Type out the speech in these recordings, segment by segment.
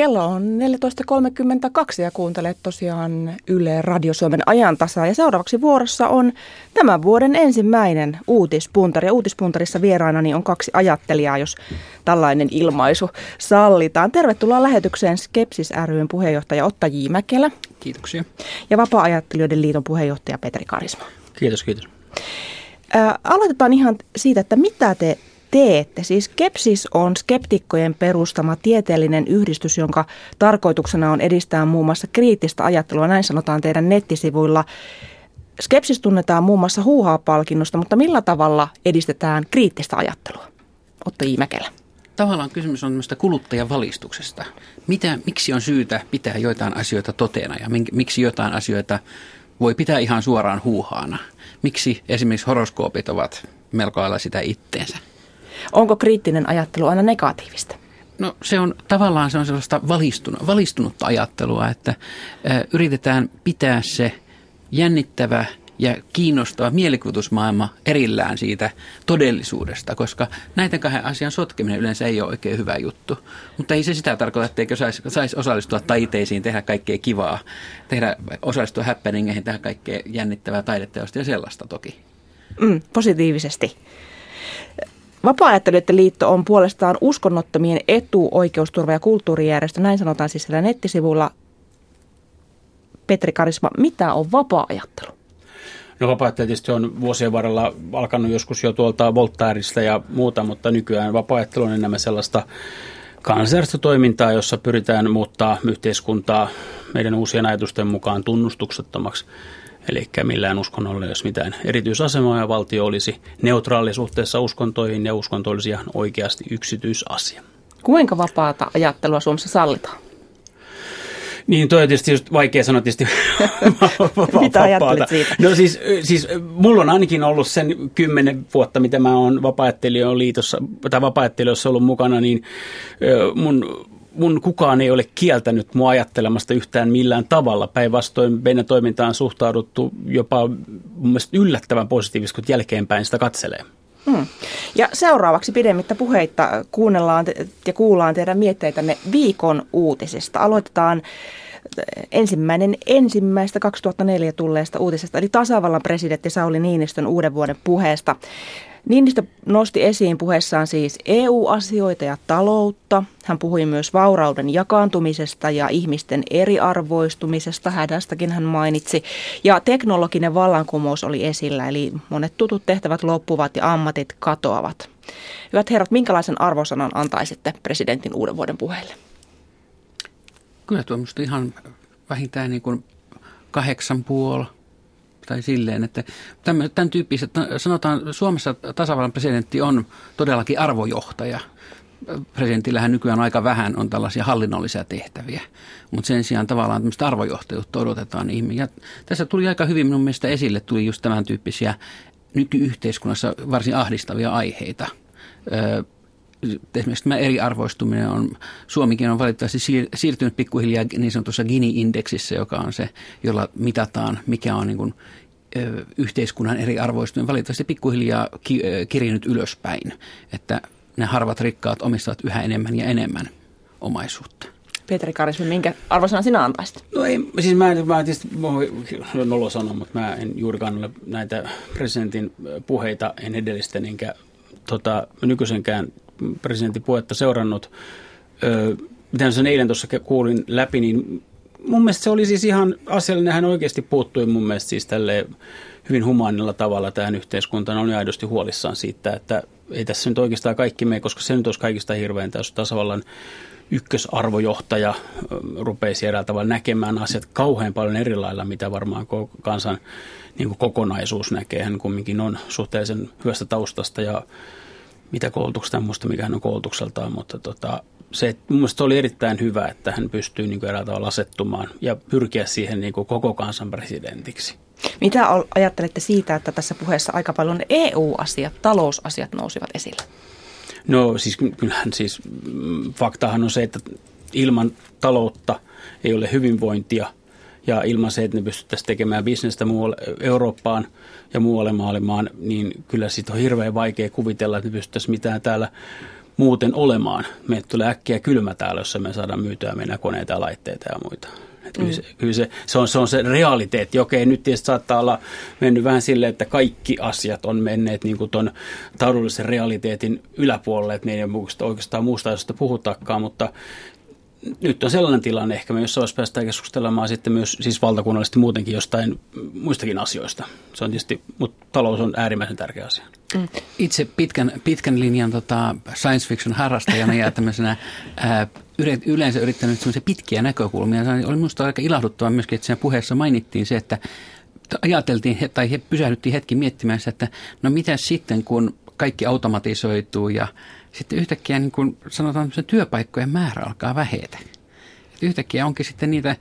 Kello on 14.32 ja kuuntelet tosiaan Yle Radio Suomen ajantasaa. Ja seuraavaksi vuorossa on tämän vuoden ensimmäinen uutispuntari. Ja uutispuntarissa vieraanani on kaksi ajattelijaa, jos tällainen ilmaisu sallitaan. Tervetuloa lähetykseen Skepsis ryn puheenjohtaja Otta J. Mäkelä. Kiitoksia. Ja Vapaa-ajattelijoiden liiton puheenjohtaja Petri Karisma. Kiitos, kiitos. Ää, aloitetaan ihan siitä, että mitä te teette. Siis Skepsis on skeptikkojen perustama tieteellinen yhdistys, jonka tarkoituksena on edistää muun muassa kriittistä ajattelua. Näin sanotaan teidän nettisivuilla. Skepsis tunnetaan muun muassa huuhaa-palkinnosta, mutta millä tavalla edistetään kriittistä ajattelua? Otto Iimäkelä. Tavallaan kysymys on kuluttajan valistuksesta. Mitä, miksi on syytä pitää joitain asioita toteena ja miksi jotain asioita voi pitää ihan suoraan huuhaana? Miksi esimerkiksi horoskoopit ovat melko lailla sitä itteensä? Onko kriittinen ajattelu aina negatiivista? No se on tavallaan se on sellaista valistunut, valistunutta ajattelua, että ö, yritetään pitää se jännittävä ja kiinnostava mielikuvitusmaailma erillään siitä todellisuudesta, koska näiden kahden asian sotkeminen yleensä ei ole oikein hyvä juttu. Mutta ei se sitä tarkoita, etteikö saisi sais osallistua taiteisiin, tehdä kaikkea kivaa, tehdä, osallistua happeningeihin, tehdä kaikkea jännittävää taideteosta ja sellaista toki. Mm, positiivisesti. Vapaa-ajattelijoiden liitto on puolestaan uskonnottomien etu, oikeusturva ja kulttuurijärjestö. Näin sanotaan siis siellä nettisivulla. Petri Karisma, mitä on vapaa-ajattelu? No vapaa tietysti on vuosien varrella alkanut joskus jo tuolta Voltairista ja muuta, mutta nykyään vapaa on enemmän sellaista kansanjärjestötoimintaa, jossa pyritään muuttaa yhteiskuntaa meidän uusien ajatusten mukaan tunnustuksettomaksi. Eli millään uskonnolla ei olisi mitään erityisasemaa ja valtio olisi neutraali suhteessa uskontoihin ja uskonto olisi ihan oikeasti yksityisasia. Kuinka vapaata ajattelua Suomessa sallitaan? Niin, toi on tietysti just vaikea sanoa tietysti Mitä ajattelet siitä? No siis, siis mulla on ainakin ollut sen kymmenen vuotta, mitä mä oon vapaa liitossa, tai vapaa ollut mukana, niin mun mun kukaan ei ole kieltänyt mua ajattelemasta yhtään millään tavalla. Päinvastoin meidän toimintaan suhtauduttu jopa mun yllättävän positiivisesti, kun jälkeenpäin sitä katselee. Hmm. Ja seuraavaksi pidemmittä puheitta kuunnellaan ja kuullaan teidän mietteitänne viikon uutisista. Aloitetaan ensimmäinen ensimmäistä 2004 tulleesta uutisesta, eli tasavallan presidentti Sauli Niinistön uuden vuoden puheesta. Niinistö nosti esiin puheessaan siis EU-asioita ja taloutta. Hän puhui myös vaurauden jakaantumisesta ja ihmisten eriarvoistumisesta. Hädästäkin hän mainitsi. Ja teknologinen vallankumous oli esillä, eli monet tutut tehtävät loppuvat ja ammatit katoavat. Hyvät herrat, minkälaisen arvosanan antaisitte presidentin uuden vuoden puheelle? Kyllä tuo ihan vähintään niin kuin kahdeksan puoli tai silleen, että tämän, tämän tyyppiset, sanotaan Suomessa tasavallan presidentti on todellakin arvojohtaja. Presidentillähän nykyään aika vähän on tällaisia hallinnollisia tehtäviä, mutta sen sijaan tavallaan tämmöistä arvojohtajuutta odotetaan ihmisiä. Tässä tuli aika hyvin minun mielestä esille, tuli just tämän tyyppisiä nykyyhteiskunnassa varsin ahdistavia aiheita esimerkiksi tämä eriarvoistuminen on, Suomikin on valitettavasti siirtynyt pikkuhiljaa niin sanotussa Gini-indeksissä, joka on se, jolla mitataan, mikä on niin kuin, ö, yhteiskunnan eriarvoistuminen. Valitettavasti pikkuhiljaa ki, ö, kirinyt ylöspäin, että ne harvat rikkaat omistavat yhä enemmän ja enemmän omaisuutta. Petri Karismi, minkä arvosana sinä antaisit? No ei, siis mä, en, mä tietysti, on nolo sanoa, mutta mä en juurikaan ole näitä presidentin puheita, en edellistä, enkä tota, nykyisenkään presidentin puhetta seurannut, öö, mitä sen eilen tuossa kuulin läpi, niin mun mielestä se oli siis ihan asiallinen. Hän oikeasti puuttui mun mielestä siis tälle hyvin humaanilla tavalla tähän yhteiskuntaan. On aidosti huolissaan siitä, että ei tässä nyt oikeastaan kaikki mene, koska se nyt olisi kaikista hirveintä, jos tasavallan ykkösarvojohtaja rupeisi eräällä tavalla näkemään asiat kauhean paljon eri lailla, mitä varmaan kansan niin kokonaisuus näkee. Hän kumminkin on suhteellisen hyvästä taustasta ja mitä koulutuksesta, en muista mikä hän on koulutukseltaan, mutta tota, se mun oli erittäin hyvä, että hän pystyy niin kuin eräällä tavalla asettumaan ja pyrkiä siihen niin kuin koko kansan presidentiksi. Mitä ajattelette siitä, että tässä puheessa aika paljon EU-asiat, talousasiat nousivat esille? No siis kyllähän siis mm, faktahan on se, että ilman taloutta ei ole hyvinvointia ja ilman se, että ne pystyttäisiin tekemään bisnestä muualle Eurooppaan ja muualle maailmaan, niin kyllä siitä on hirveän vaikea kuvitella, että ne pystyttäisiin mitään täällä muuten olemaan. Meille tulee äkkiä kylmä täällä, jossa me saadaan myytyä meidän koneita ja laitteita ja muita. Että kyllä, se, kyllä se, se, on, se on se realiteetti. Okei, nyt tietysti saattaa olla mennyt vähän silleen, että kaikki asiat on menneet niin kuin ton taloudellisen realiteetin yläpuolelle, että meidän oikeastaan muusta asioista puhutakaan, mutta nyt on sellainen tilanne, ehkä me jossain vaiheessa päästään keskustelemaan sitten myös siis valtakunnallisesti muutenkin jostain muistakin asioista. Se on tietysti, mutta talous on äärimmäisen tärkeä asia. Mm. Itse pitkän, pitkän linjan tota, science fiction harrastajana ja tämmöisenä ää, yleensä yrittänyt semmoisia pitkiä näkökulmia. Se oli minusta aika ilahduttava myöskin, että siinä puheessa mainittiin se, että ajateltiin tai he pysähdyttiin hetki miettimään että no mitä sitten, kun kaikki automatisoituu ja sitten yhtäkkiä niin kuin sanotaan, että työpaikkojen määrä alkaa vähetä. Yhtäkkiä onkin sitten niitä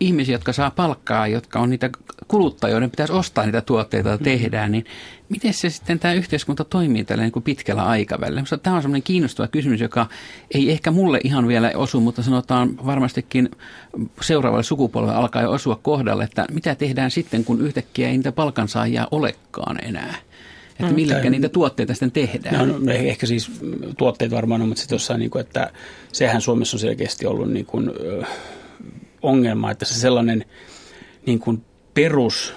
ihmisiä, jotka saa palkkaa, jotka on niitä kuluttajia, joiden pitäisi ostaa niitä tuotteita, joita mm-hmm. tehdään, niin miten se sitten tämä yhteiskunta toimii tällä niin kuin pitkällä aikavälillä? Minusta tämä on sellainen kiinnostava kysymys, joka ei ehkä mulle ihan vielä osu, mutta sanotaan varmastikin seuraavalle sukupolvelle alkaa jo osua kohdalle, että mitä tehdään sitten, kun yhtäkkiä ei niitä palkansaajia olekaan enää? Että mm. millekä niitä tuotteita sitten tehdään? No, no, ehkä siis tuotteet varmaan on, mutta sitten jossain, niin kuin, että sehän Suomessa on selkeästi ollut niin kuin, ongelma, että se sellainen niin kuin perus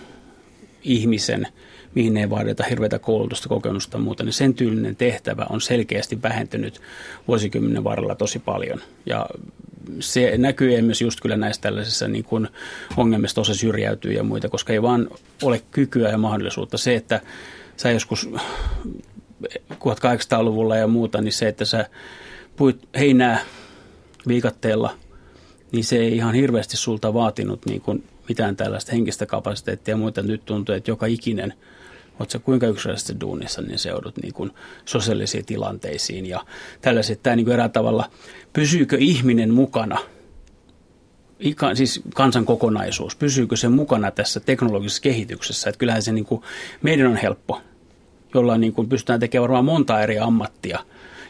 ihmisen, mihin ei vaadita hirveätä koulutusta, kokemusta ja muuta, niin sen tyylinen tehtävä on selkeästi vähentynyt vuosikymmenen varrella tosi paljon. Ja se näkyy myös just kyllä näissä tällaisissa niin kuin ongelmista osa syrjäytyy ja muita, koska ei vaan ole kykyä ja mahdollisuutta. Se, että sä joskus 1800-luvulla ja muuta, niin se, että sä puit heinää viikatteella, niin se ei ihan hirveästi sulta vaatinut niin kuin mitään tällaista henkistä kapasiteettia ja muita. Nyt tuntuu, että joka ikinen, oot sä kuinka yksilöllisesti duunissa, niin se joudut niin kuin sosiaalisiin tilanteisiin ja tällaiset. Tämä niin kuin erää tavalla, pysyykö ihminen mukana – siis kansan kokonaisuus, pysyykö se mukana tässä teknologisessa kehityksessä? Että kyllähän se niin kuin, meidän on helppo, jolla niin kuin pystytään tekemään varmaan monta eri ammattia,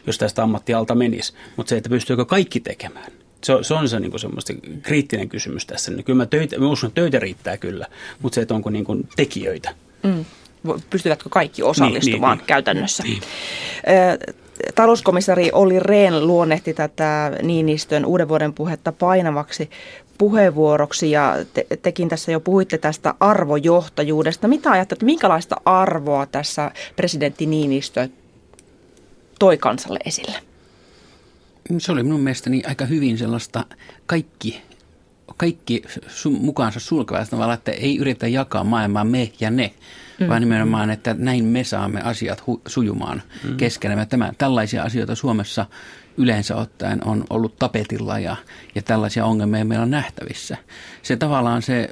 jos tästä ammattialta menisi. Mutta se, että pystyykö kaikki tekemään, se on se, on se niin semmoista kriittinen kysymys tässä. Niin kyllä mä, töitä, mä uskon, että töitä riittää kyllä, mutta se, että onko niin kuin tekijöitä. Mm. Pystyvätkö kaikki osallistumaan niin, niin, käytännössä? Niin. Talouskomissari Olli Rehn luonnehti tätä Niinistön uuden vuoden puhetta painavaksi puheenvuoroksi ja te, tekin tässä jo puhuitte tästä arvojohtajuudesta. Mitä ajattelette, minkälaista arvoa tässä presidentti Niinistö toi kansalle esille? Se oli minun mielestäni aika hyvin sellaista kaikki, kaikki sun, mukaansa sulkevaa tavalla, että ei yritä jakaa maailmaa me ja ne, mm. vaan nimenomaan, että näin me saamme asiat hu- sujumaan mm. keskenämme. Tämä, tällaisia asioita Suomessa yleensä ottaen on ollut tapetilla ja, ja tällaisia ongelmia meillä on nähtävissä. Se tavallaan se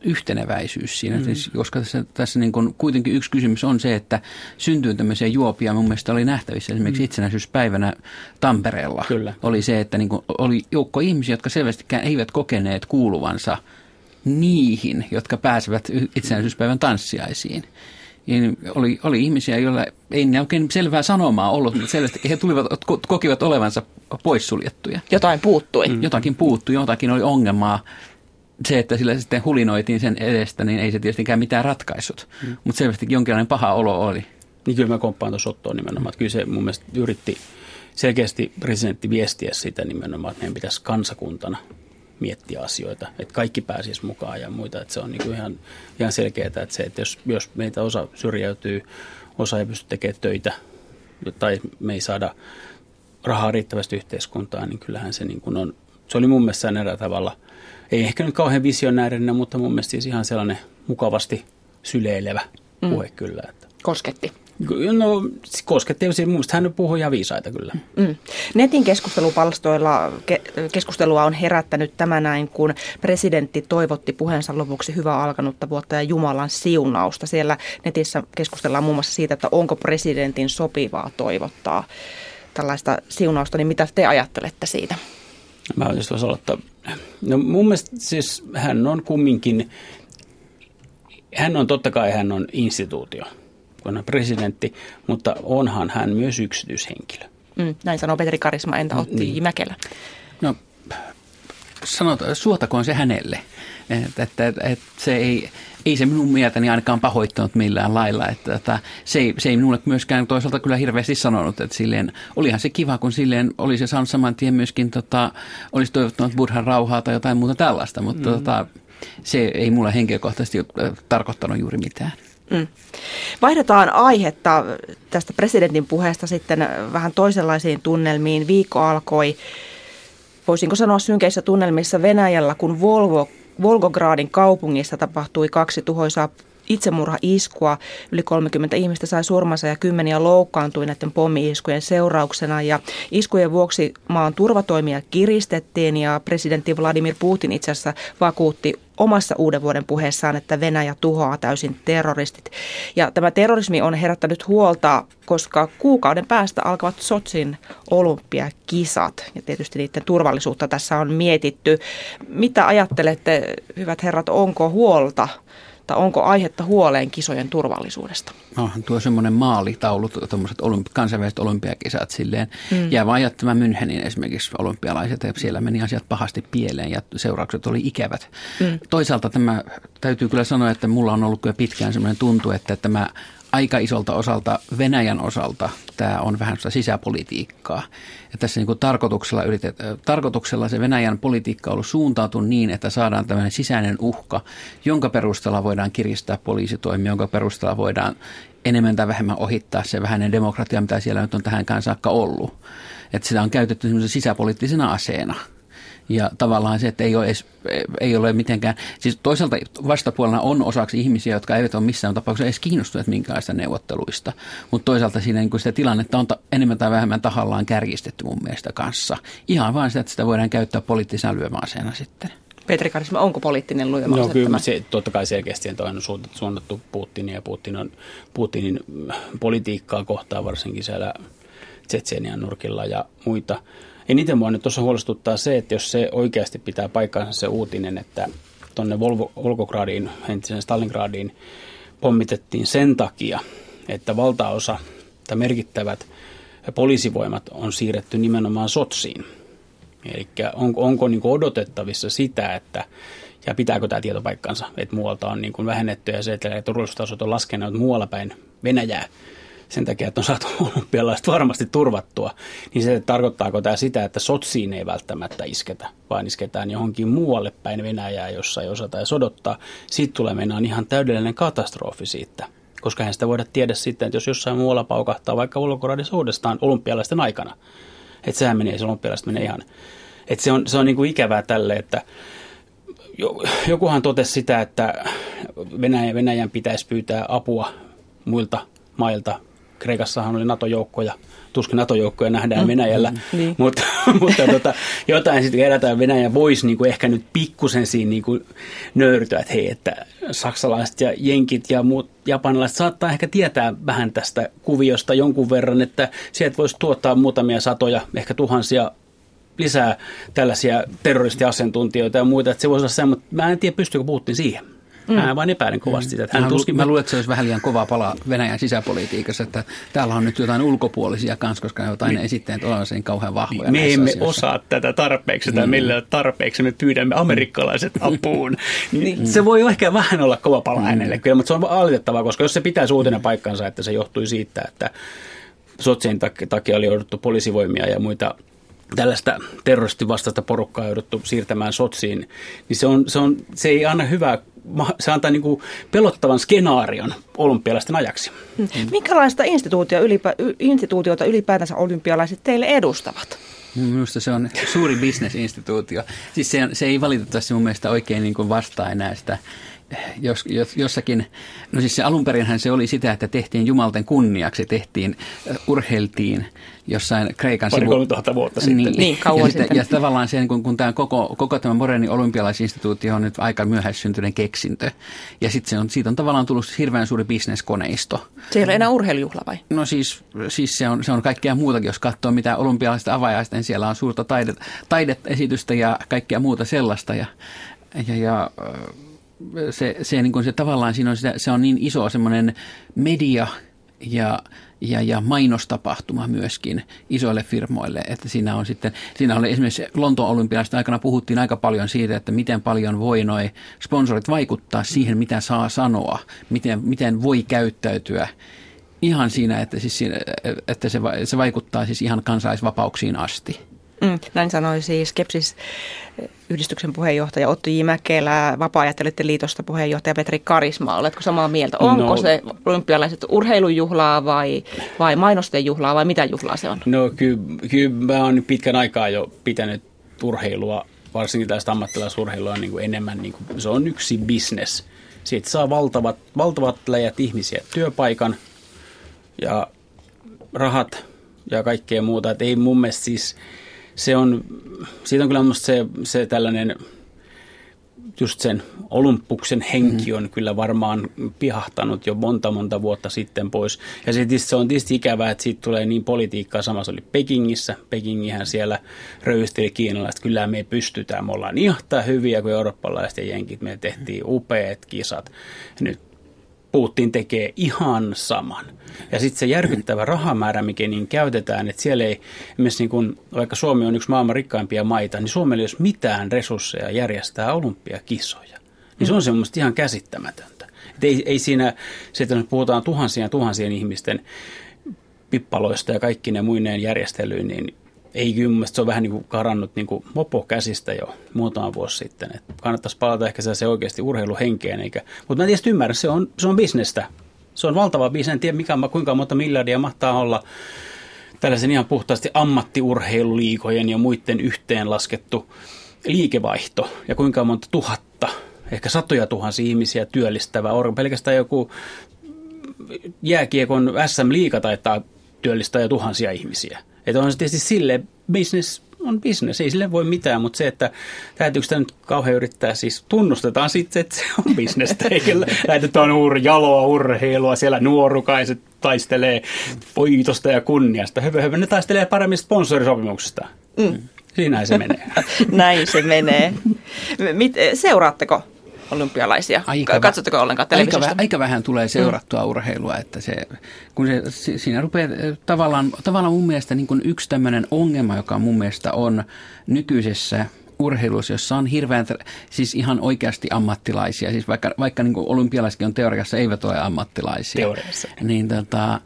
yhteneväisyys siinä, mm. siis, koska tässä, tässä niin kuin kuitenkin yksi kysymys on se, että syntyy tämmöisiä juopia, mun mielestä oli nähtävissä esimerkiksi mm. itsenäisyyspäivänä Tampereella. Kyllä. Oli se, että niin kuin oli joukko ihmisiä, jotka selvästikään eivät kokeneet kuuluvansa niihin, jotka pääsevät itsenäisyyspäivän tanssiaisiin oli, oli ihmisiä, joilla ei ne oikein selvää sanomaa ollut, mutta selvästi he tulivat, kokivat olevansa poissuljettuja. Jotain puuttui. Mm. Jotakin puuttui, jotakin oli ongelmaa. Se, että sillä sitten hulinoitiin sen edestä, niin ei se tietystikään mitään ratkaissut. Mm. Mutta selvästi jonkinlainen paha olo oli. Niin kyllä mä komppaan tuossa Ottoon nimenomaan. Että kyllä se mun mielestä yritti selkeästi presidentti viestiä sitä nimenomaan, että meidän pitäisi kansakuntana miettiä asioita, että kaikki pääsisi mukaan ja muita. Että se on niin kuin ihan, ihan selkeää, että se, että jos, jos meitä osa syrjäytyy, osa ei pysty tekemään töitä tai me ei saada rahaa riittävästi yhteiskuntaan, niin kyllähän se niin kuin on, se oli mun mielestä erää tavalla, ei ehkä nyt kauhean visionäärinen, mutta mun mielestä siis ihan sellainen mukavasti syleilevä mm. puhe mm. kyllä. Että. Kosketti. No kosketti, mun mielestä hän puhuu ihan viisaita kyllä. Mm. Netin keskustelupalstoilla ke, keskustelua on herättänyt tämä näin, kun presidentti toivotti puheensa lopuksi hyvää alkanutta vuotta ja Jumalan siunausta. Siellä netissä keskustellaan muun muassa siitä, että onko presidentin sopivaa toivottaa tällaista siunausta, niin mitä te ajattelette siitä? Mä just voisi aloittaa. No mun mielestä siis hän on kumminkin, hän on totta kai hän on instituutio – on presidentti, mutta onhan hän myös yksityishenkilö. Mm, näin sanoo Petri Karisma, entä Otti niin. Mäkelä? No, sanotaan, suotakoon se hänelle. Että, että, että, että se ei, ei se minun mieltäni ainakaan pahoittanut millään lailla. Että, että se, ei, se ei minulle myöskään toisaalta kyllä hirveästi sanonut, että silleen, olihan se kiva, kun silleen olisi saanut saman tien myöskin, tota, olisi toivottanut burhan rauhaa tai jotain muuta tällaista, mutta mm. tota, se ei mulle henkilökohtaisesti tarkoittanut juuri mitään. Mm. Vaihdetaan aihetta tästä presidentin puheesta sitten vähän toisenlaisiin tunnelmiin. Viikko alkoi, voisinko sanoa synkeissä tunnelmissa Venäjällä, kun Volvo, Volgogradin kaupungissa tapahtui kaksi tuhoisaa itsemurhaiskua. Yli 30 ihmistä sai surmansa ja kymmeniä loukkaantui näiden pommi-iskujen seurauksena. Ja iskujen vuoksi maan turvatoimia kiristettiin ja presidentti Vladimir Putin itse asiassa vakuutti omassa uuden vuoden puheessaan, että Venäjä tuhoaa täysin terroristit. Ja tämä terrorismi on herättänyt huolta, koska kuukauden päästä alkavat Sotsin olympiakisat. Ja tietysti niiden turvallisuutta tässä on mietitty. Mitä ajattelette, hyvät herrat, onko huolta että onko aihetta huoleen kisojen turvallisuudesta? No, tuo semmoinen maalitaulu, tuommoiset olympi- kansainväliset olympiakisat silleen. Mm. Jää vain jättämään Münchenin esimerkiksi olympialaiset ja siellä meni asiat pahasti pieleen ja seuraukset oli ikävät. Mm. Toisaalta tämä täytyy kyllä sanoa, että mulla on ollut kyllä pitkään semmoinen tuntu, että tämä aika isolta osalta Venäjän osalta tämä on vähän sitä sisäpolitiikkaa. Ja tässä niin kuin tarkoituksella, yritet, tarkoituksella se Venäjän politiikka on ollut suuntautunut niin, että saadaan tämmöinen sisäinen uhka, jonka perusteella voidaan kiristää poliisitoimia, jonka perusteella voidaan enemmän tai vähemmän ohittaa se vähäinen demokratia, mitä siellä nyt on tähän saakka ollut. Että sitä on käytetty sisäpoliittisena aseena – ja tavallaan se, että ei ole, edes, ei ole mitenkään, siis toisaalta vastapuolella on osaksi ihmisiä, jotka eivät ole missään tapauksessa edes kiinnostuneet minkälaista neuvotteluista. Mutta toisaalta siinä niin sitä tilannetta on ta, enemmän tai vähemmän tahallaan kärjistetty mun mielestä kanssa. Ihan vain sitä, että sitä voidaan käyttää poliittisena lyömäaseena sitten. Petri Karisma, onko poliittinen lyömäase No kyllä se, totta kai selkeästi on suunnattu Putinia ja Putin on, Putinin politiikkaa kohtaan varsinkin siellä Tsetsenian nurkilla ja muita. Eniten mua nyt tuossa huolestuttaa se, että jos se oikeasti pitää paikkaansa se uutinen, että tuonne Volgogradiin, entisen Stalingradiin pommitettiin sen takia, että valtaosa tai merkittävät poliisivoimat on siirretty nimenomaan Sotsiin. Eli onko, onko niin odotettavissa sitä, että ja pitääkö tämä tieto paikkansa, että muualta on niin vähennetty ja se, että turvallisuustasot on laskenut muualla päin Venäjää sen takia, että on saatu olympialaiset varmasti turvattua, niin se tarkoittaako tämä sitä, että Sotsiin ei välttämättä isketä, vaan isketään johonkin muualle päin Venäjää, jossa ei osata edes odottaa. Siitä tulee mennään ihan täydellinen katastrofi siitä koska hän sitä voida tiedä sitten, että jos jossain muualla paukahtaa vaikka ulkoradissa uudestaan olympialaisten aikana, että sehän menee, se olympialaiset menee ihan, että se on, se on niin kuin ikävää tälle, että jokuhan totesi sitä, että Venäjän, Venäjän pitäisi pyytää apua muilta mailta Kreikassahan oli NATO-joukkoja, tuskin NATO-joukkoja nähdään mm, Venäjällä, mm, niin. mutta, mutta tota, jotain sitten kerätään Venäjä voisi niin kuin ehkä nyt pikkusen siinä niin kuin nöyrtyä, että hei, että saksalaiset ja jenkit ja muut japanilaiset saattaa ehkä tietää vähän tästä kuviosta jonkun verran, että sieltä voisi tuottaa muutamia satoja, ehkä tuhansia lisää tällaisia terroristiasiantuntijoita ja muita, että se voisi olla se, mutta mä en tiedä, pystyykö Putin siihen. Mm. Mä vain epäilen kovasti sitä. Että hän tuskin... Mä luulen, että se olisi vähän liian kova pala Venäjän sisäpolitiikassa, että täällä on nyt jotain ulkopuolisia kanssa, koska ne ovat aina esittäneet olevansa niin kauhean vahvoja. Me emme asioissa. osaa tätä tarpeeksi tai mm. millä tarpeeksi me pyydämme amerikkalaiset apuun. niin, mm. Se voi ehkä vähän olla kova pala mm. hänelle kyllä, mutta se on alitettavaa, koska jos se pitää uutena paikkansa, että se johtui siitä, että sotsien takia oli jouduttu poliisivoimia ja muita tällaista terroristivastaista porukkaa jouduttu siirtämään sotsiin, niin se, on, se, on, se ei anna hyvää, se antaa niin kuin pelottavan skenaarion olympialaisten ajaksi. Mm. Minkälaista instituutio ylipä, instituutiota ylipäätänsä olympialaiset teille edustavat? Minusta se on suuri bisnesinstituutio. Siis se, se ei valitettavasti mun mielestä oikein niin kuin vastaa enää sitä jos, jos, jossakin, no siis se alunperinhän se oli sitä, että tehtiin jumalten kunniaksi, tehtiin, urheiltiin jossain Kreikan sivu... Pari vuotta sitten. Niin, niin kauan ja sitten. Ja tavallaan se, kun, kun tämä koko, koko tämä moderni olympialaisinstituutio on nyt aika myöhäissyntyneen keksintö. Ja sitten se on, siitä on tavallaan tullut hirveän suuri bisneskoneisto. Se ei ole enää urheilujuhla vai? No siis, siis se, on, se on kaikkea muutakin, jos katsoo mitä olympialaista avajaista, niin siellä on suurta taidet, taideesitystä ja kaikkea muuta sellaista. Ja, ja, ja se, se, niin kuin se tavallaan siinä on, sitä, se on niin iso semmoinen media ja, ja, ja mainostapahtuma myöskin isoille firmoille. Että siinä on sitten, siinä oli esimerkiksi Lontoon olympialaisten aikana puhuttiin aika paljon siitä, että miten paljon voi noi sponsorit vaikuttaa siihen, mitä saa sanoa, miten, miten voi käyttäytyä ihan siinä, että, siis siinä, että se, se vaikuttaa siis ihan kansalaisvapauksiin asti. Mm, näin sanoi siis Skepsis yhdistyksen puheenjohtaja Otto J. Mäkelä, vapaa liitosta puheenjohtaja Petri Karisma. Oletko samaa mieltä? Onko no, se olympialaiset urheilujuhlaa vai, vai mainosten juhlaa vai mitä juhlaa se on? No kyllä, kyllä mä oon pitkän aikaa jo pitänyt urheilua, varsinkin tästä ammattilaisurheilua niin kuin enemmän, niin kuin, se on yksi business. Siitä saa valtavat, valtavat läjät ihmisiä työpaikan ja rahat ja kaikkea muuta. Et ei mun mielestä siis se on, siitä on kyllä musta se, se tällainen, just sen Olympuksen henki on mm-hmm. kyllä varmaan pihahtanut jo monta monta vuotta sitten pois. Ja se, se on tietysti ikävää, että siitä tulee niin politiikkaa. Samassa oli Pekingissä. Pekingihän siellä röyhisteli kiinalaiset. Kyllä me pystytään. Me ollaan ihan hyviä kuin eurooppalaiset ja jenkit. Me tehtiin upeat kisat. Nyt Putin tekee ihan saman. Ja sitten se järkyttävä rahamäärä, mikä niin käytetään, että siellä ei, niin kun, vaikka Suomi on yksi maailman rikkaimpia maita, niin Suomella ei ole mitään resursseja järjestää olympiakisoja. Niin se on se ihan käsittämätöntä. Et ei, ei siinä, se, että puhutaan tuhansien ja tuhansien ihmisten pippaloista ja kaikki ne muineen järjestelyyn, niin ei kyllä se on vähän niin kuin karannut niin kuin mopo käsistä jo muutama vuosi sitten. Et kannattaisi palata ehkä se oikeasti urheiluhenkeen. Eikä, mutta mä en tietysti ymmärrä, se on, se on bisnestä. Se on valtava bisnes, en tiedä mikä, kuinka monta miljardia mahtaa olla tällaisen ihan puhtaasti ammattiurheiluliikojen ja muiden yhteenlaskettu liikevaihto ja kuinka monta tuhatta, ehkä satoja tuhansia ihmisiä työllistävä pelkästään joku jääkiekon SM-liiga taitaa työllistää jo tuhansia ihmisiä. Että on se tietysti sille business on business, ei sille voi mitään, mutta se, että täytyykö sitä nyt kauhean yrittää, siis tunnustetaan sitten, että se on bisnestä, eikä lähetetään ur, jaloa urheilua, siellä nuorukaiset taistelee voitosta ja kunniasta. Hyvä, hyvä, ne taistelee paremmin sponsorisopimuksesta. Mm. Siinähän se menee. Näin se menee. Mit, seuraatteko olympialaisia? Aika, Katsotteko ollenkaan televisiosta? Aika, aika vähän tulee seurattua mm. urheilua, että se, kun se, siinä rupeaa tavallaan, tavallaan mun mielestä niin kuin yksi tämmöinen ongelma, joka mun mielestä on nykyisessä urheilussa, jossa on hirveän, siis ihan oikeasti ammattilaisia, siis vaikka, vaikka niin olympialaisetkin on teoriassa, eivät ole ammattilaisia. Teoriassa. Niin tota,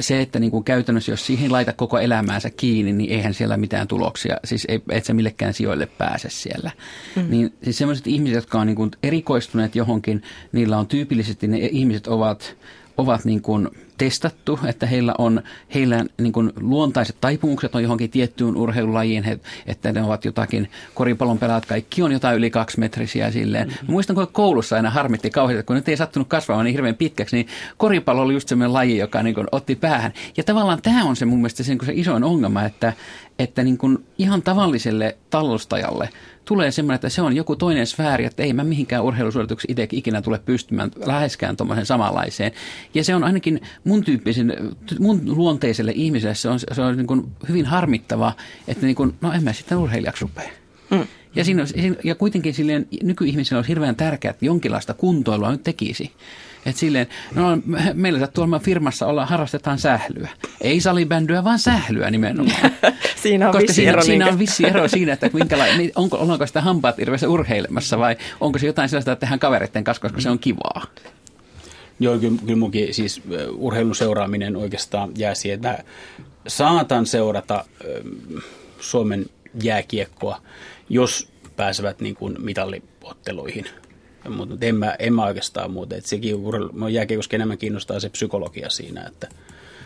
se, että niin kuin käytännössä jos siihen laita koko elämäänsä kiinni, niin eihän siellä mitään tuloksia, siis ei, et sä millekään sijoille pääse siellä. Mm. Niin siis sellaiset ihmiset, jotka on niin kuin erikoistuneet johonkin, niillä on tyypillisesti ne ihmiset ovat, ovat niin kuin testattu, että heillä on heillä niin kuin luontaiset taipumukset on johonkin tiettyyn urheilulajiin, he, että ne ovat jotakin, koripallon pelaat kaikki on jotain yli kaksimetrisiä silleen. Mm-hmm. Muistan, kun koulussa aina harmitti kauheasti, kun nyt ei sattunut kasvamaan niin hirveän pitkäksi, niin koripallo oli just sellainen laji, joka niin kuin otti päähän. Ja tavallaan tämä on se mun mielestä se, niin se isoin ongelma, että, että niin kuin ihan tavalliselle tallustajalle tulee semmoinen, että se on joku toinen sfääri, että ei mä mihinkään urheilusuoritukseen itse ikinä tule pystymään läheskään tuommoisen samanlaiseen. Ja se on ainakin mun tyyppisen, mun luonteiselle ihmiselle se on, se on niin kuin hyvin harmittava, että niin kuin, no en mä sitten urheilijaksi rupea. Mm. Ja, siinä, ja kuitenkin silleen nykyihmisillä on hirveän tärkeää, että jonkinlaista kuntoilua nyt tekisi. Että silleen, no meillä sattuu olemaan firmassa olla, harrastetaan sählyä. Ei salibändyä, vaan sählyä nimenomaan. siinä on Koska vissi siinä, ero. Siinä on vissi ero siinä, että niin onko, onko sitä hampaat hirveässä urheilemassa vai onko se jotain sellaista, että tehdään kavereiden kanssa, koska se on kivaa. Joo, kyllä, kyllä munkin siis urheilun seuraaminen oikeastaan jää siihen, että saatan seurata Suomen jääkiekkoa, jos pääsevät niin kuin mitalliotteluihin. Mutta en mä, en mä oikeastaan muuta. Et sekin jääkiekossa enemmän kiinnostaa se psykologia siinä, että –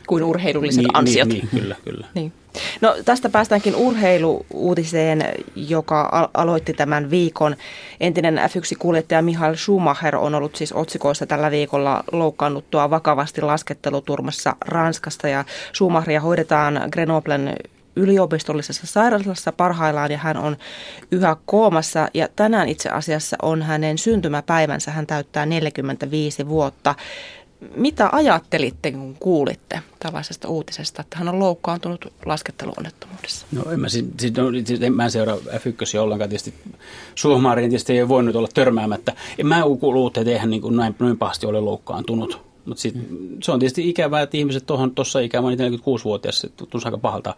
kuin urheilulliset niin, ansiot. Niin, niin, kyllä, kyllä. Niin. No, tästä päästäänkin urheiluutiseen, joka aloitti tämän viikon. Entinen F1-kuljettaja Mihail Schumacher on ollut siis otsikoissa tällä viikolla loukkaannuttua vakavasti lasketteluturmassa Ranskasta. Ja Schumacheria hoidetaan Grenoblen yliopistollisessa sairaalassa parhaillaan ja hän on yhä koomassa. Ja tänään itse asiassa on hänen syntymäpäivänsä. Hän täyttää 45 vuotta. Mitä ajattelitte, kun kuulitte tällaisesta uutisesta, että hän on loukkaantunut lasketteluonnettomuudessa? No en mä, siis, no, siis en, mä seuraa F1 ollenkaan. Tietysti Suomaariin tietysti ei voinut olla törmäämättä. En mä kuullut, että eihän niin kuin näin, noin pahasti ole loukkaantunut. Mutta se on tietysti ikävää, että ihmiset tuossa ikään, mä 46-vuotias, se tuntuu aika pahalta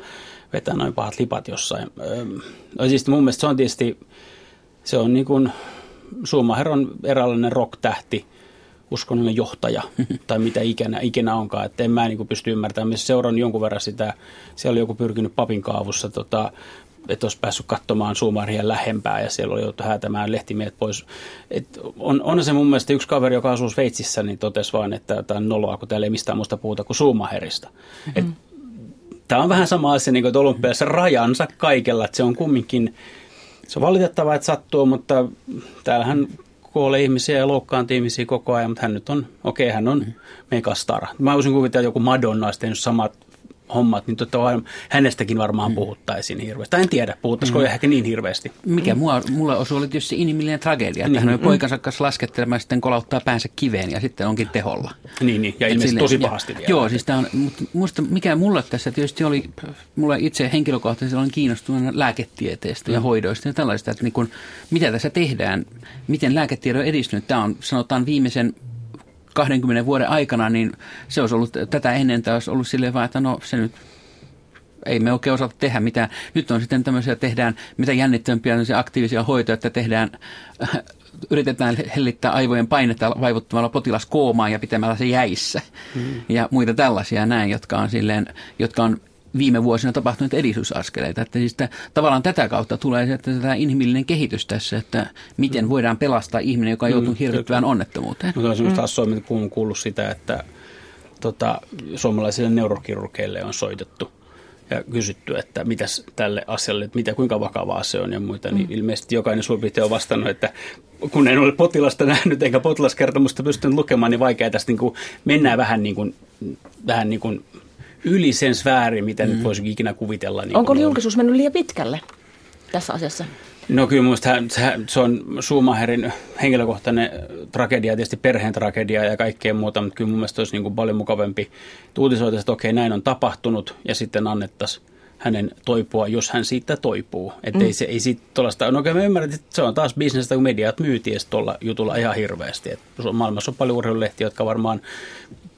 vetää noin pahat lipat jossain. Öö, siis mun mielestä se on tietysti, se on niin kuin, Schumacher on eräänlainen rock-tähti, uskonnollinen johtaja tai mitä ikinä, ikinä onkaan. Että en mä niin pysty ymmärtämään. Mä seuraan jonkun verran sitä. Siellä oli joku pyrkinyt papin kaavussa, tota, että olisi päässyt katsomaan Suumaria lähempää ja siellä oli joutu häätämään lehtimiehet pois. Et on, on se mun mielestä yksi kaveri, joka asuu Sveitsissä, niin totesi vaan, että tämä on noloa, kun täällä ei mistään muusta puhuta kuin Suumaherista. Mm-hmm. Tämä on vähän sama asia niin kuin olympiassa rajansa kaikella, että se on kumminkin, se on valitettavaa, että sattuu, mutta täällähän kuolee ihmisiä ja loukkaantuu ihmisiä koko ajan, mutta hän nyt on, okei, okay, hän on mm. megastara. Mä voisin kuvitella, että joku Madonna tehnyt samat hommat, niin totta vai, hänestäkin varmaan mm. puhuttaisiin hirveästi. En tiedä, puhuttaisiko mm. ehkä niin hirveästi. Mikä mm. mua, mulle osui oli tietysti inhimillinen tragedia, että niin. hän on poikansa kanssa laskettelemaan ja sitten kolauttaa päänsä kiveen ja sitten onkin teholla. Niin, niin. ja ilmeisesti silleen, tosi pahasti vielä. Joo, siis tämä on, mutta musta, mikä mulle tässä tietysti oli, mulle itse henkilökohtaisesti olen kiinnostunut lääketieteestä mm. ja hoidoista ja tällaista, että niin kun, mitä tässä tehdään, miten lääketiede on edistynyt. Tämä on sanotaan viimeisen 20 vuoden aikana, niin se olisi ollut tätä ennen, olisi ollut silleen vaan, että no se nyt ei me oikein osata tehdä mitään. Nyt on sitten tämmöisiä, tehdään mitä jännittävämpiä aktiivisia hoitoja, että tehdään, yritetään hellittää aivojen painetta vaivuttamalla potilas koomaan ja pitämällä se jäissä. Mm. Ja muita tällaisia näin, jotka on, silleen, jotka on viime vuosina tapahtuneet edistysaskeleita. Että siis että tavallaan tätä kautta tulee se, että tämä inhimillinen kehitys tässä, että miten voidaan pelastaa ihminen, joka on joutunut mm, hirvittävään onnettomuuteen. Mutta on mm. taas Suomen kuullut sitä, että tota, suomalaisille neurokirurgeille on soitettu ja kysytty, että mitäs tälle asialle, että mitä, kuinka vakavaa se on ja muita, niin mm. ilmeisesti jokainen suurin on vastannut, että kun en ole potilasta nähnyt eikä potilaskertomusta pystynyt lukemaan, niin vaikea tästä niin kuin mennään vähän niin kuin, vähän niin kuin yli sen sfäärin, mitä mm. nyt voisi ikinä kuvitella. Niin Onko julkisuus mennyt liian pitkälle tässä asiassa? No kyllä minusta se on Schumacherin henkilökohtainen tragedia, tietysti perheen tragedia ja kaikkea muuta, mutta kyllä mun mielestä olisi niin kuin paljon mukavampi uutisoida, että okei näin on tapahtunut ja sitten annettaisiin hänen toipua, jos hän siitä toipuu. Että mm. ei, se, ei siitä tuollaista, no okei mä ymmärrän, että se on taas bisnestä, kun mediat myytiin tuolla jutulla ihan hirveästi. Et maailmassa on paljon urheilulehtiä, jotka varmaan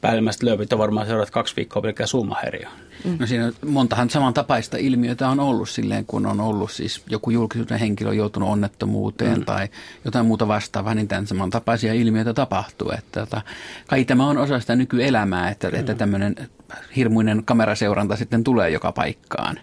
päällimmäiset lööpit on varmaan seuraavat kaksi viikkoa pelkkää Schumacheria. Mm. No siinä montahan samantapaista ilmiötä on ollut silleen, kun on ollut siis joku julkisuuden henkilö on joutunut onnettomuuteen mm. tai jotain muuta vastaavaa, niin tämän samantapaisia ilmiöitä tapahtuu. Että, että, kai tämä on osa sitä nykyelämää, että, mm. että tämmöinen hirmuinen kameraseuranta sitten tulee joka paikkaan.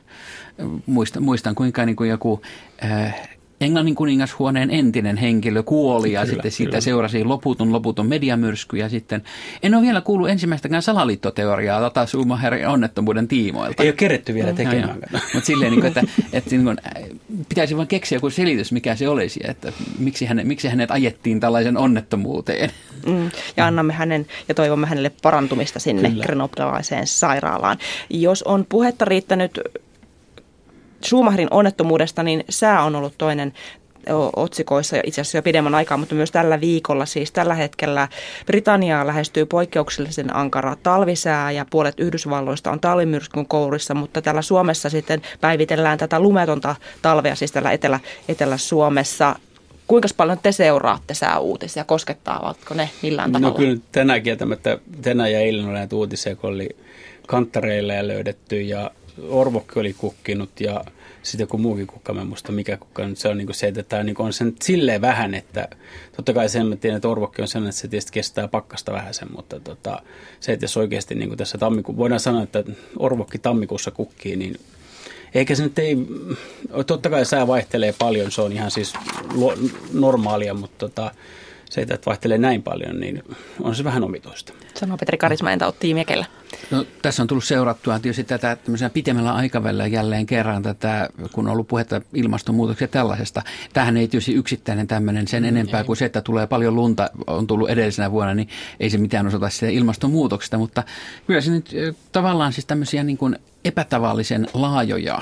Muistan, muistan kuinka niin kuin joku äh, Englannin kuningashuoneen entinen henkilö kuoli ja kyllä, sitten siitä kyllä. seurasi loputon loputon mediamyrsky ja sitten en ole vielä kuullut ensimmäistäkään salaliittoteoriaa Tata Schumacherin onnettomuuden tiimoilta. Ei ole keretty vielä tekemään. Mutta silleen, niin kuin, että, että niin kuin, pitäisi vain keksiä joku selitys, mikä se olisi, että miksi hänet, miksi hänet ajettiin tällaisen onnettomuuteen. Mm, ja annamme hänen ja toivomme hänelle parantumista sinne Grenoblalaiseen sairaalaan. Jos on puhetta riittänyt Schumacherin onnettomuudesta, niin sää on ollut toinen otsikoissa itse asiassa jo pidemmän aikaa, mutta myös tällä viikolla, siis tällä hetkellä Britanniaa lähestyy poikkeuksellisen ankara talvisää ja puolet Yhdysvalloista on talvimyrskyn kourissa, mutta täällä Suomessa sitten päivitellään tätä lumetonta talvea, siis täällä Etelä, Etelä-Suomessa. Kuinka paljon te seuraatte sääuutisia? Koskettaavatko ne millään no tavalla? No kyllä tänään kieltämättä, tänään ja eilen oli näitä uutisia, kun oli kanttareilla ja löydetty ja Orvokki oli kukkinut ja sitten joku muukin kukka, mä muista mikä kukka nyt se on niin se, että tämä niin on sen silleen vähän, että totta kai sen mä tiedän, että Orvokki on sellainen, että se tietysti kestää pakkasta vähän sen, mutta tota, se, että jos oikeasti niin tässä tammikuun, voidaan sanoa, että Orvokki tammikuussa kukkii, niin eikä se nyt ei, totta kai sää vaihtelee paljon, se on ihan siis normaalia, mutta tota, se, että vaihtelee näin paljon, niin on se vähän omituista. Sanoo Petri Karisma, entä Otti Mekellä? No, tässä on tullut seurattua tietysti tätä pitemmällä aikavälillä jälleen kerran tätä, kun on ollut puhetta ilmastonmuutoksia tällaisesta. Tähän ei tietysti yksittäinen tämmöinen sen enempää kuin se, että tulee paljon lunta, on tullut edellisenä vuonna, niin ei se mitään osata sitä ilmastonmuutoksesta, mutta kyllä se nyt tavallaan siis tämmöisiä niin kuin epätavallisen laajoja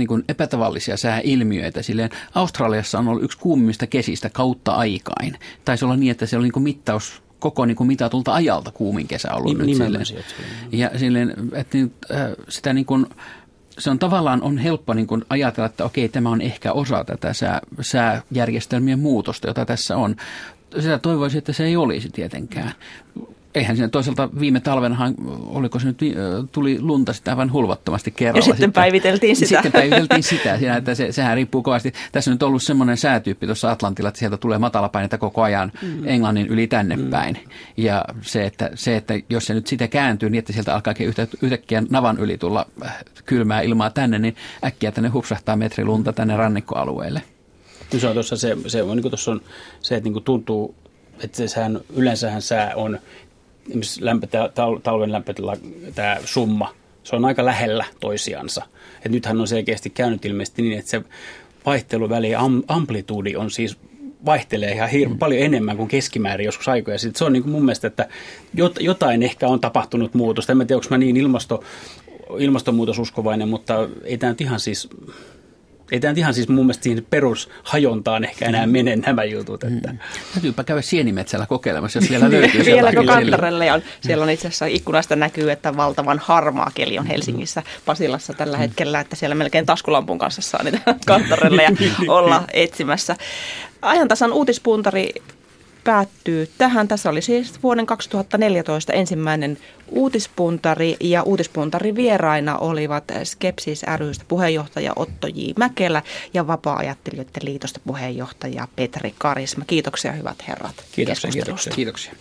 niin kuin epätavallisia sääilmiöitä. Silleen Australiassa on ollut yksi kuumimmista kesistä kautta aikain. Taisi olla niin, että se oli niin kuin mittaus koko niin kuin mitatulta ajalta kuumin kesä ollut Ni, nyt. Silleen. Ja silleen, että niin, äh, sitä niin kuin, se on tavallaan on helppo niin kuin ajatella, että okei, tämä on ehkä osa tätä sää, sääjärjestelmien muutosta, jota tässä on. Sitä toivoisin, että se ei olisi tietenkään eihän siinä toisaalta viime talvenahan, oliko se nyt, tuli lunta sitä aivan hulvattomasti kerralla. Ja sitten, sitten päiviteltiin sitä. Sitten päiviteltiin sitä, siinä, että se, sehän riippuu kovasti. Tässä on nyt ollut semmoinen säätyyppi tuossa Atlantilla, että sieltä tulee matalapainetta koko ajan mm. Englannin yli tänne mm. päin. Ja se että, se, että jos se nyt sitä kääntyy niin, että sieltä alkaakin yhtä, yhtäkkiä navan yli tulla äh, kylmää ilmaa tänne, niin äkkiä tänne hupsahtaa metri lunta tänne rannikkoalueelle. Se on tuossa se, se, on, niin on se, että niin tuntuu, että se, sehän, yleensähän sää on lämpö, tal, talven lämpötila, tämä summa, se on aika lähellä toisiansa. Et nythän on selkeästi käynyt ilmeisesti niin, että se vaihteluväli, am, amplituudi on siis vaihtelee ihan hirveän mm. paljon enemmän kuin keskimäärin joskus aikoja sitten. Se on niin kuin mun mielestä, että jotain ehkä on tapahtunut muutosta. En tiedä, onko mä niin ilmasto, ilmastonmuutosuskovainen, mutta ei tämä nyt ihan siis ei tämä ihan siis mun mielestä siihen perushajontaan ehkä enää mm. mene nämä jutut. Että. Mm. Täytyypä käydä sienimetsällä kokeilemassa, jos siellä löytyy Vieläkö Kantarelle on? Siellä on itse asiassa ikkunasta näkyy, että valtavan harmaa keli on Helsingissä Pasilassa tällä mm. hetkellä, että siellä melkein taskulampun kanssa saa niitä Kantarelle ja olla etsimässä. Ajantasan uutispuntari päättyy tähän. Tässä oli siis vuoden 2014 ensimmäinen uutispuntari ja uutispuntari vieraina olivat Skepsis rystä puheenjohtaja Otto J. Mäkelä ja Vapaa-ajattelijoiden liitosta puheenjohtaja Petri Karisma. Kiitoksia hyvät herrat Kiitoksia. Kiitoksia. Kiitoksia.